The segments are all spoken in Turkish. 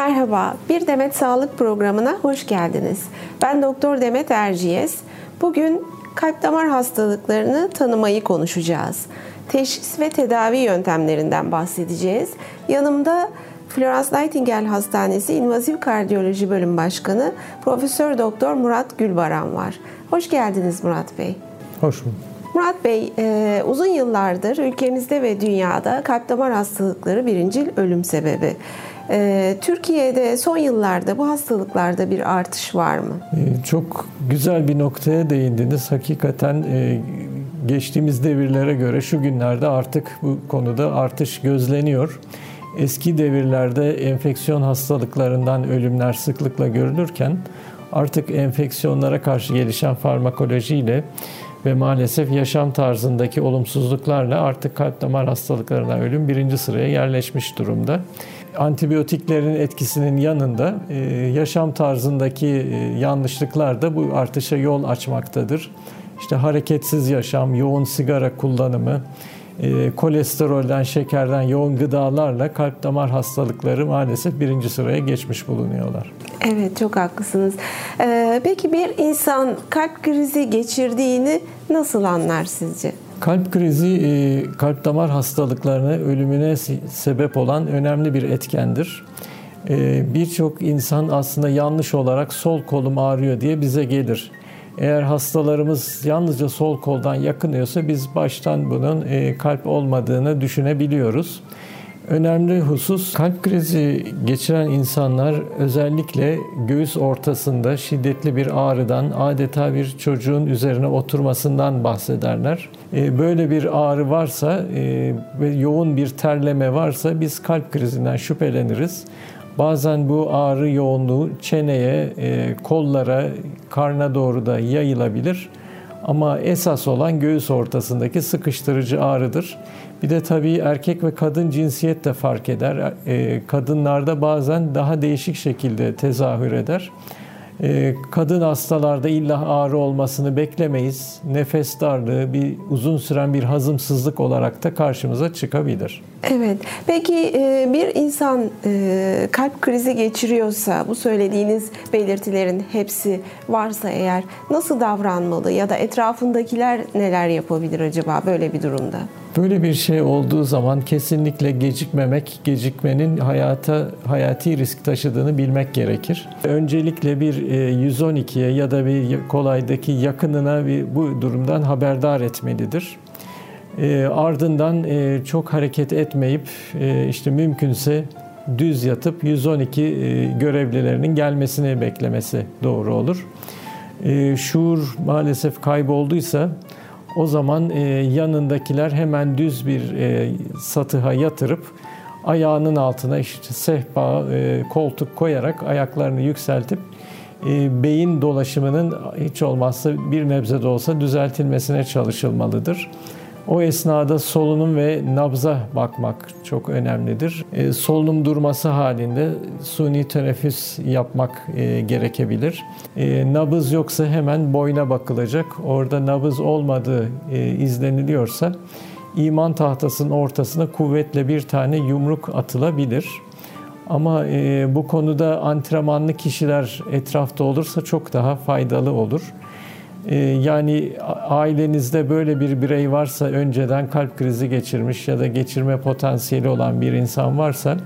Merhaba, Bir Demet Sağlık programına hoş geldiniz. Ben Doktor Demet Erciyes. Bugün kalp damar hastalıklarını tanımayı konuşacağız. Teşhis ve tedavi yöntemlerinden bahsedeceğiz. Yanımda Florence Nightingale Hastanesi İnvazif Kardiyoloji Bölüm Başkanı Profesör Doktor Murat Gülbaran var. Hoş geldiniz Murat Bey. Hoş bulduk. Murat Bey, e, uzun yıllardır ülkemizde ve dünyada kalp damar hastalıkları birincil ölüm sebebi. E, Türkiye'de son yıllarda bu hastalıklarda bir artış var mı? E, çok güzel bir noktaya değindiniz. Hakikaten e, geçtiğimiz devirlere göre şu günlerde artık bu konuda artış gözleniyor. Eski devirlerde enfeksiyon hastalıklarından ölümler sıklıkla görülürken artık enfeksiyonlara karşı gelişen farmakolojiyle ve maalesef yaşam tarzındaki olumsuzluklarla artık kalp damar hastalıklarından ölüm birinci sıraya yerleşmiş durumda. Antibiyotiklerin etkisinin yanında e, yaşam tarzındaki e, yanlışlıklar da bu artışa yol açmaktadır. İşte hareketsiz yaşam, yoğun sigara kullanımı, e, kolesterolden, şekerden, yoğun gıdalarla kalp damar hastalıkları maalesef birinci sıraya geçmiş bulunuyorlar. Evet çok haklısınız. Peki bir insan kalp krizi geçirdiğini nasıl anlar sizce? Kalp krizi e, kalp damar hastalıklarına ölümüne sebep olan önemli bir etkendir. E, birçok insan aslında yanlış olarak sol kolum ağrıyor diye bize gelir. Eğer hastalarımız yalnızca sol koldan yakınıyorsa biz baştan bunun e, kalp olmadığını düşünebiliyoruz. Önemli husus kalp krizi geçiren insanlar özellikle göğüs ortasında şiddetli bir ağrıdan adeta bir çocuğun üzerine oturmasından bahsederler. E, böyle bir ağrı varsa e, ve yoğun bir terleme varsa biz kalp krizinden şüpheleniriz. Bazen bu ağrı yoğunluğu çeneye, e, kollara, karna doğru da yayılabilir. Ama esas olan göğüs ortasındaki sıkıştırıcı ağrıdır. Bir de tabii erkek ve kadın cinsiyet de fark eder. E, kadınlarda bazen daha değişik şekilde tezahür eder. Ee, kadın hastalarda illa ağrı olmasını beklemeyiz. Nefes darlığı, bir uzun süren bir hazımsızlık olarak da karşımıza çıkabilir. Evet. Peki e, bir insan e, kalp krizi geçiriyorsa, bu söylediğiniz belirtilerin hepsi varsa eğer nasıl davranmalı ya da etrafındakiler neler yapabilir acaba böyle bir durumda? Böyle bir şey olduğu zaman kesinlikle gecikmemek, gecikmenin hayata hayati risk taşıdığını bilmek gerekir. Öncelikle bir 112'ye e, ya da bir kolaydaki yakınına bir bu durumdan haberdar etmelidir. E, ardından e, çok hareket etmeyip işte mümkünse düz yatıp 112 görevlilerinin gelmesini beklemesi doğru olur. Şuur maalesef kaybolduysa o zaman e, yanındakiler hemen düz bir e, satıha yatırıp ayağının altına işte sehpa, e, koltuk koyarak ayaklarını yükseltip e, beyin dolaşımının hiç olmazsa bir nebze de olsa düzeltilmesine çalışılmalıdır. O esnada solunum ve nabza bakmak çok önemlidir. E, solunum durması halinde suni teneffüs yapmak e, gerekebilir. E, nabız yoksa hemen boyna bakılacak. Orada nabız olmadığı e, izleniliyorsa iman tahtasının ortasına kuvvetle bir tane yumruk atılabilir. Ama e, bu konuda antrenmanlı kişiler etrafta olursa çok daha faydalı olur. Ee, yani ailenizde böyle bir birey varsa önceden kalp krizi geçirmiş ya da geçirme potansiyeli olan bir insan varsa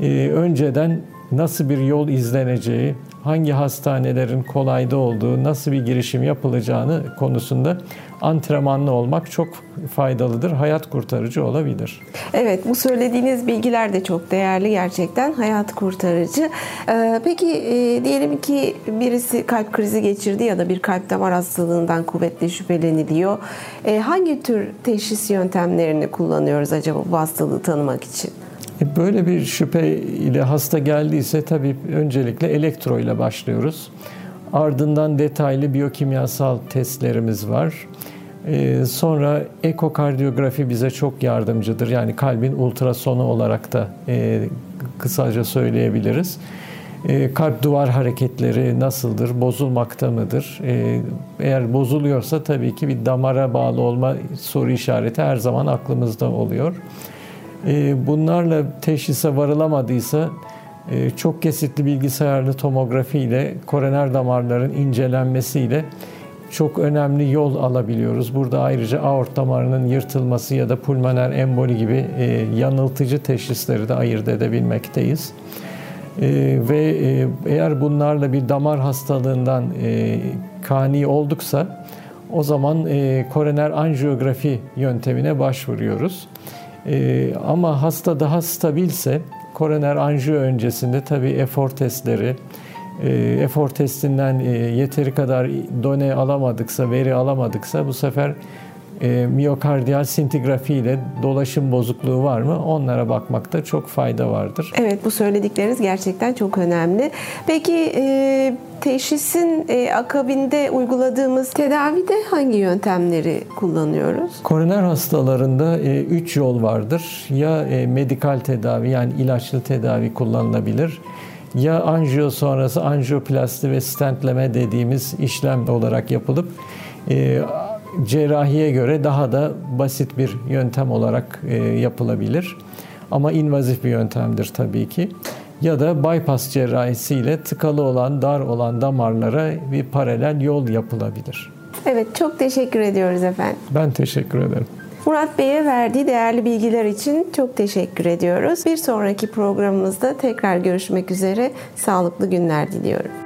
e, önceden nasıl bir yol izleneceği, hangi hastanelerin kolayda olduğu, nasıl bir girişim yapılacağını konusunda antrenmanlı olmak çok faydalıdır. Hayat kurtarıcı olabilir. Evet bu söylediğiniz bilgiler de çok değerli gerçekten. Hayat kurtarıcı. Ee, peki e, diyelim ki birisi kalp krizi geçirdi ya da bir kalp damar hastalığından kuvvetli şüpheleniliyor. E, hangi tür teşhis yöntemlerini kullanıyoruz acaba bu hastalığı tanımak için? E, böyle bir şüphe ile hasta geldiyse tabii öncelikle elektro ile başlıyoruz. Ardından detaylı biyokimyasal testlerimiz var. Ee, sonra ekokardiyografi bize çok yardımcıdır. Yani kalbin ultrasonu olarak da e, kısaca söyleyebiliriz. E, kalp duvar hareketleri nasıldır? Bozulmakta mıdır? Eğer bozuluyorsa tabii ki bir damara bağlı olma soru işareti her zaman aklımızda oluyor. E, bunlarla teşhise varılamadıysa e, çok kesitli bilgisayarlı tomografi ile koroner damarların incelenmesiyle çok önemli yol alabiliyoruz. Burada ayrıca aort damarının yırtılması ya da pulmoner emboli gibi e, yanıltıcı teşhisleri de ayırt edebilmekteyiz. E, ve eğer bunlarla bir damar hastalığından e, kani olduksa o zaman e, koroner anjiyografi yöntemine başvuruyoruz. E, ama hasta daha stabilse koroner anjiyo öncesinde tabii efor testleri, e, efor testinden e, yeteri kadar done alamadıksa, veri alamadıksa bu sefer e, miyokardiyal sintigrafi ile dolaşım bozukluğu var mı? Onlara bakmakta çok fayda vardır. Evet bu söyledikleriniz gerçekten çok önemli. Peki e, teşhisin e, akabinde uyguladığımız tedavide hangi yöntemleri kullanıyoruz? Koroner hastalarında 3 e, yol vardır. Ya e, medikal tedavi yani ilaçlı tedavi kullanılabilir ya anjiyo sonrası anjiyoplasti ve stentleme dediğimiz işlem olarak yapılıp e, cerrahiye göre daha da basit bir yöntem olarak e, yapılabilir. Ama invazif bir yöntemdir tabii ki. Ya da bypass cerrahisiyle tıkalı olan, dar olan damarlara bir paralel yol yapılabilir. Evet, çok teşekkür ediyoruz efendim. Ben teşekkür ederim. Murat Bey'e verdiği değerli bilgiler için çok teşekkür ediyoruz. Bir sonraki programımızda tekrar görüşmek üzere. Sağlıklı günler diliyorum.